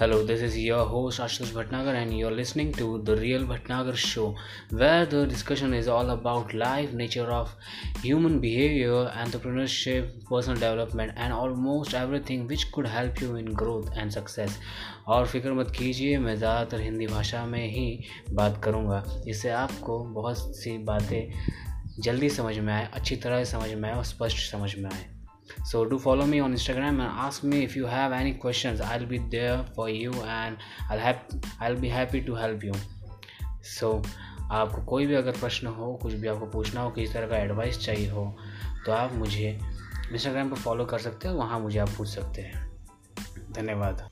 Hello this is your host Ashish Bhatnagar and you are listening to the real Bhatnagar show where the discussion is all about life nature of human behaviour entrepreneurship personal development and almost every thing which could help you in growth and success और फ़िक्र मत कीजिए, मैं ज़्यादातर हिंदी भाषा में ही बात करूँगा। इससे आपको बहुत सी बातें जल्दी समझ में आए, अच्छी तरह समझ में आए और स्पष्ट समझ में आए। So do follow me on Instagram and ask me if you have any questions. I'll be there for you and I'll have I'll be happy to help you. So, आपको कोई भी अगर प्रश्न हो, कुछ भी आपको पूछना हो, किसी तरह का एडवाइस चाहिए हो तो आप मुझे इंस्टाग्राम पर फॉलो कर सकते हो, वहाँ मुझे आप पूछ सकते हैं धन्यवाद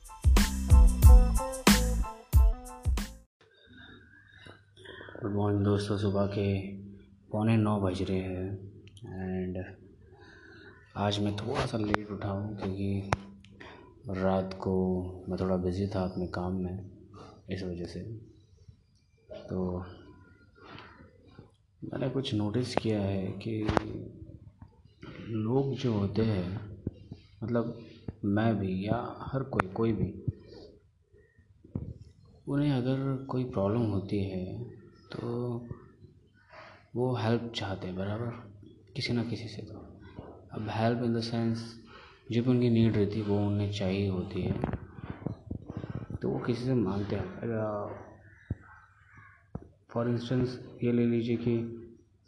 गुड मॉर्निंग दोस्तों, सुबह के पौने नौ बज रहे हैं एंड आज मैं थोड़ा सा लेट उठा हूँ क्योंकि रात को मैं थोड़ा बिज़ी था अपने काम में, इस वजह से। तो मैंने कुछ नोटिस किया है कि लोग जो होते हैं मतलब मैं भी या हर कोई कोई भी, उन्हें अगर कोई प्रॉब्लम होती है तो वो हेल्प चाहते हैं, बराबर? किसी ना किसी से। तो अब हेल्प इन द सेंस जो भी उनकी नीड रहती है, वो उन्हें चाहिए होती है। तो वो किसी से मांगते हैं। फॉर इंस्टेंस ये ले लीजिए कि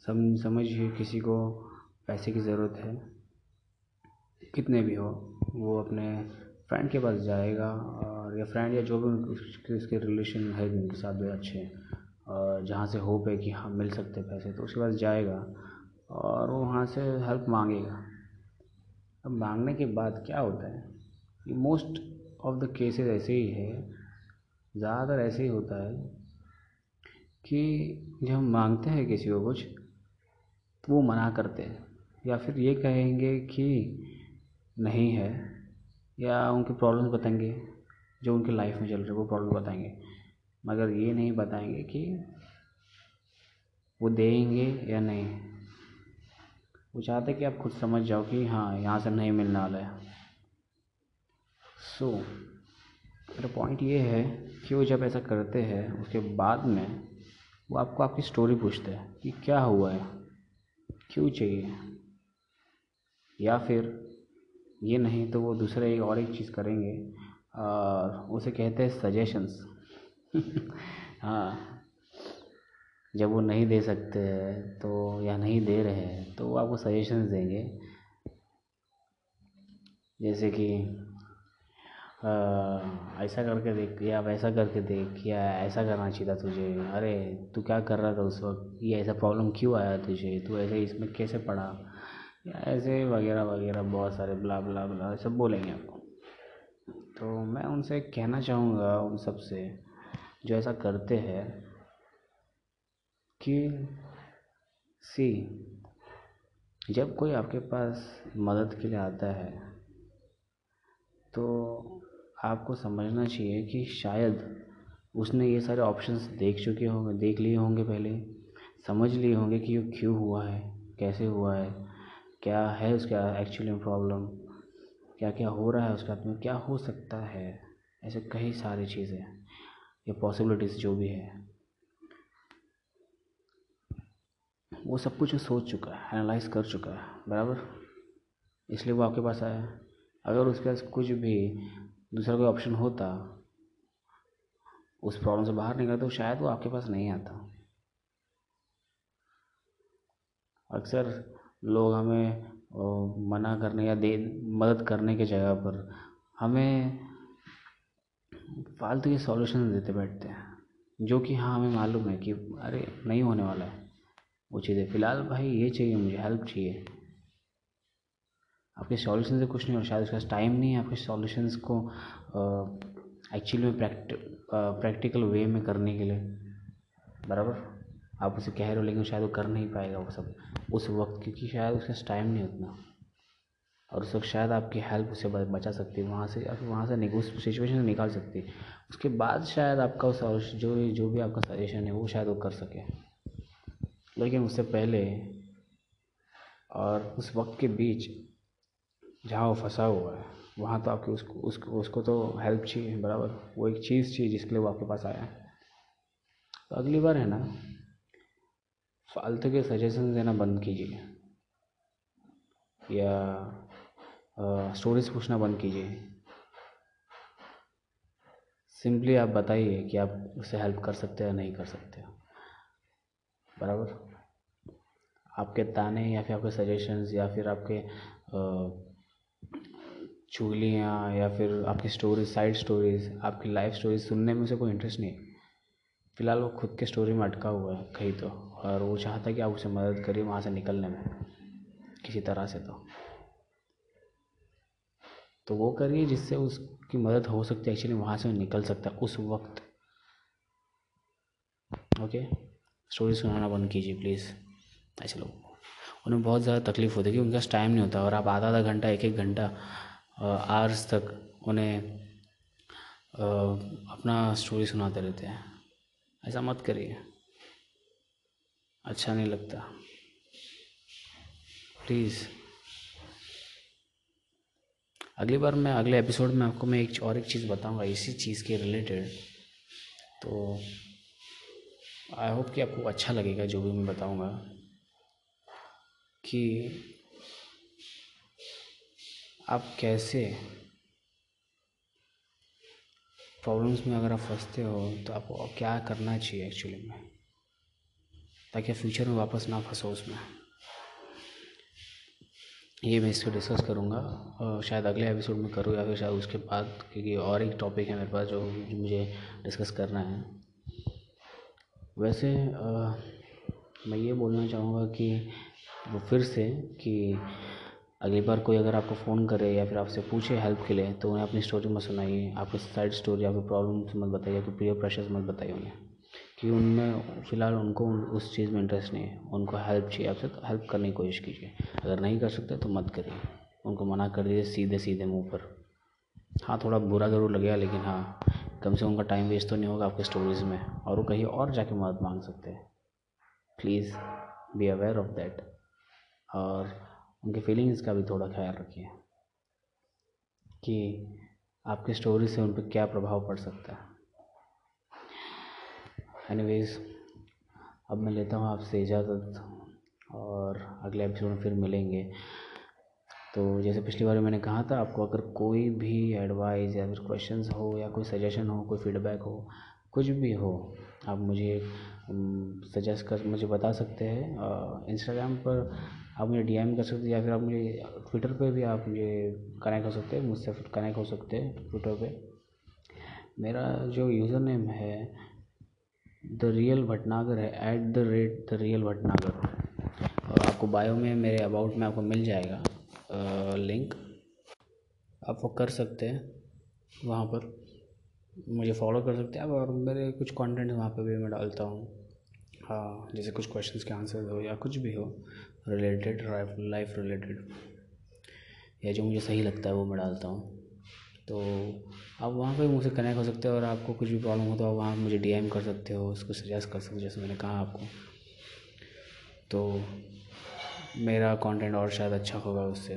सम, समझिए किसी को पैसे की ज़रूरत है, कितने भी हो, वो अपने फ्रेंड के पास जाएगा, और, या फ्रेंड या जो भी उसके रिलेशन है, उनके साथ भी अच्छे और जहाँ से होप है कि हाँ मिल सकते पैसे तो उसके पास जाएगा, और वो वहाँ से हेल्प मांगेगा। अब मांगने के बाद क्या होता है कि मोस्ट ऑफ़ द केसेस ऐसे ही है, ज़्यादातर ऐसे ही होता है कि जब हम मांगते हैं किसी को कुछ तो वो मना करते हैं या फिर ये कहेंगे कि नहीं है या उनकी प्रॉब्लम बताएँगे, जो उनकी लाइफ में चल रही वो प्रॉब्लम बताएँगे। मगर ये नहीं बताएँगे कि वो देंगे या नहीं। वो चाहते कि आप खुद समझ जाओ कि हाँ यहाँ से नहीं मिलने वाला है। सो so, मेरा पॉइंट ये है कि वो जब ऐसा करते हैं उसके बाद में वो आपको आपकी स्टोरी पूछते हैं कि क्या हुआ है? क्यों चाहिए? या फिर ये नहीं तो वो दूसरा एक और एक चीज़ करेंगे और उसे कहते हैं सजेशंस हाँ। जब वो नहीं दे सकते हैं तो या नहीं दे रहे हैं तो वो आपको सजेशंस देंगे। जैसे कि ऐसा करके देख, या वैसा करके देख, या ऐसा करना चाहिए था तुझे। अरे, तू क्या कर रहा था उस वक्त? ये ऐसा प्रॉब्लम क्यों आया तुझे? तू ऐसे इसमें कैसे पड़ा या ऐसे वगैरह वगैरह, बहुत सारे ब्ला ब्ला ब्ला सब बोलेंगे आपको। तो मैं उनसे कहना चाहूँगा, उन सबसे जो ऐसा करते हैं कि सी, जब कोई आपके पास मदद के लिए आता है तो आपको समझना चाहिए कि शायद उसने ये सारे ऑप्शंस देख चुके होंगे, देख लिए होंगे पहले, समझ लिए होंगे कि ये क्यों हुआ है, कैसे हुआ है, क्या है उसका एक्चुअली प्रॉब्लम क्या क्या हो रहा है उसके हाथ में क्या हो सकता है, ऐसे कई सारी चीज़ें, या पॉसिबिलिटीज़ जो भी है। वो सब कुछ सोच चुका है एनालाइज कर चुका है, बराबर? इसलिए वो आपके पास आया अगर उसके पास कुछ भी दूसरा कोई ऑप्शन होता, उस प्रॉब्लम से बाहर निकलता तो शायद वो आपके पास नहीं आता। अक्सर लोग हमें मना करने या दे, मदद करने के जगह पर हमें फालतू के सॉल्यूशन देते बैठते हैं, जो कि हाँ हमें मालूम है कि अरे, नहीं होने वाला है। वो चीज़ें फ़िलहाल भाई ये चाहिए, मुझे हेल्प चाहिए। आपके सॉल्यूशन से कुछ नहीं हो शायद उसके पास टाइम नहीं है, आपके सॉल्यूशंस को एक्चुअली में प्रैक्ट प्रैक्टिकल वे में करने के लिए। बराबर? आप उसे कह रहे हो, लेकिन शायद वो कर नहीं पाएगा वो सब, उस वक्त, क्योंकि शायद उसके पास टाइम नहीं उतना। और उस वक्त शायद आपकी हेल्प उसे बचा सकती है, वहाँ से या फिर वहाँ से उस सिचुएशन से निकाल सकती है। उसके बाद शायद आपका उस जो जो भी आपका सजेशन है, वो शायद वो कर सके। लेकिन उससे पहले और उस वक्त के बीच जहाँ वो फंसा हुआ है। वहाँ तो आपके उसको उसको उसको तो हेल्प चाहिए, बराबर। वो एक चीज़ चाहिए जिसके लिए वो आपके पास आया है। तो अगली बार है ना, फालतू के सजेशन देना बंद कीजिए। या स्टोरीज पूछना बंद कीजिए। सिंपली आप बताइए कि आप उसे हेल्प कर सकते हैं या नहीं कर सकते बराबर? आपके ताने या फिर आपके सजेशंस या फिर आपके चुगलियाँ या फिर आपकी स्टोरीज साइड स्टोरीज आपकी लाइफ स्टोरीज सुनने में उसे कोई इंटरेस्ट नहीं फ़िलहाल वो खुद के स्टोरी में अटका हुआ है कहीं तो और वो चाहता है कि आप उसे मदद करिए वहाँ से निकलने में, किसी तरह से तो। तो वो करिए जिससे उसकी मदद हो सकती है एक्चुअली वहाँ से निकल सकता है उस वक्त। ओके स्टोरी सुनाना बंद कीजिए प्लीज़ ऐसे लोग उन्हें बहुत ज़्यादा तकलीफ़ होती है क्योंकि उनके पास टाइम नहीं होता और आप आधा आधा घंटा एक एक घंटा आवर्स तक उन्हें अपना स्टोरी सुनाते रहते हैं। ऐसा मत करिए। अच्छा नहीं लगता। प्लीज़ अगली बार मैं, अगले एपिसोड में आपको मैं एक, और एक चीज़ बताऊँगा, इसी चीज़ के रिलेटेड तो आई होप कि आपको अच्छा लगेगा, जो भी मैं बताऊँगा। कि आप कैसे प्रॉब्लम्स में अगर आप फंसते हो तो आपको क्या करना चाहिए एक्चुअली में? ताकि फ्यूचर में वापस ना फंसो उसमें। ये मैं इसको डिस्कस करूँगा और शायद अगले एपिसोड में करूँ या फिर शायद उसके बाद क्योंकि और एक टॉपिक है मेरे पास जो मुझे डिस्कस करना है। वैसे आ, मैं ये बोलना चाहूँगा कि वो फिर से कि अगली बार कोई अगर आपको फ़ोन करे या फिर आपसे पूछे हेल्प के लिए तो उन्हें अपनी स्टोरी मत सुनाइए। आपकी साइड स्टोरी फिर प्रॉब्लम मत बताइए कि प्रियर प्रेशर्स मत बताइए उन्हें। कि उनमें, फ़िलहाल उनको उस चीज़ में इंटरेस्ट नहीं है। उनको हेल्प चाहिए आपसे तो हेल्प करने की कोशिश कीजिए। अगर नहीं कर सकते तो मत करिए। उनको मना कर दीजिए सीधे सीधे मुँह पर। हाँ थोड़ा बुरा ज़रूर लगेगा, लेकिन हाँ कम से कम उनका टाइम वेस्ट तो नहीं होगा आपके स्टोरीज़ में। और वो कहीं और जाके मदद मांग सकते हैं। Please be aware of that और उनके फीलिंग्स का भी थोड़ा ख्याल रखिए कि आपकी स्टोरी से उन पर क्या प्रभाव पड़ सकता है। एनीवेज अब मैं लेता हूँ आपसे इजाज़त और अगले एपिसोड में फिर मिलेंगे। तो जैसे पिछली बार मैंने कहा था, आपको अगर कोई भी एडवाइस या फिर क्वेश्चंस हो या कोई सजेशन हो, कोई फीडबैक हो, कुछ भी हो, आप मुझे सजेस्ट कर, मुझे बता सकते हैं इंस्टाग्राम पर आप मुझे डीएम कर सकते या फिर आप मुझे ट्विटर पे भी आप मुझे कनेक्ट हो सकते हैं मुझसे कनेक्ट हो सकते हैं ट्विटर पे। मेरा जो यूज़र नेम है द रियल भटनागर है at the rate the real Bhatnagar और आपको बायो में मेरे अबाउट में आपको मिल जाएगा आ, लिंक आप वो कर सकते हैं वहाँ पर। मुझे फॉलो कर सकते हैं आप और मेरे कुछ कंटेंट वहाँ पर भी मैं डालता हूँ। हाँ जैसे कुछ क्वेश्चंस के आंसर हो या कुछ भी हो। रिलेटेड लाइफ रिलेटेड या जो मुझे सही लगता है वो मैं डालता हूँ। तो आप वहाँ पर मुझसे कनेक्ट हो सकते हो और आपको कुछ भी प्रॉब्लम हो तो आप वहाँ मुझे डीएम कर सकते हो, उसको सजेस्ट कर सकते हो, जैसे मैंने कहा आपको। तो मेरा कंटेंट और शायद अच्छा होगा उससे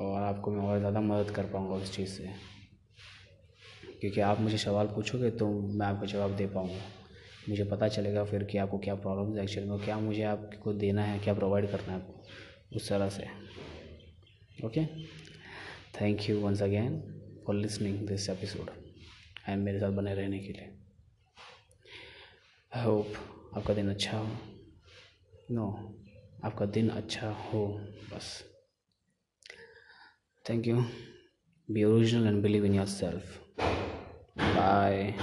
और आपको मैं और ज़्यादा मदद कर पाऊँगा उस चीज़ से। क्योंकि आप मुझे सवाल पूछोगे तो मैं आपको जवाब दे पाऊँगा। मुझे पता चलेगा फिर कि आपको क्या प्रॉब्लम है एक्चुअली में क्या मुझे आपको देना है क्या प्रोवाइड करना है आपको उस तरह से। Okay thank you once again for listening this episode and मेरे साथ बने रहने के लिए। आई होप आपका दिन अच्छा हो। नो no, आपका दिन अच्छा हो बस। Thank you be original and believe in yourself bye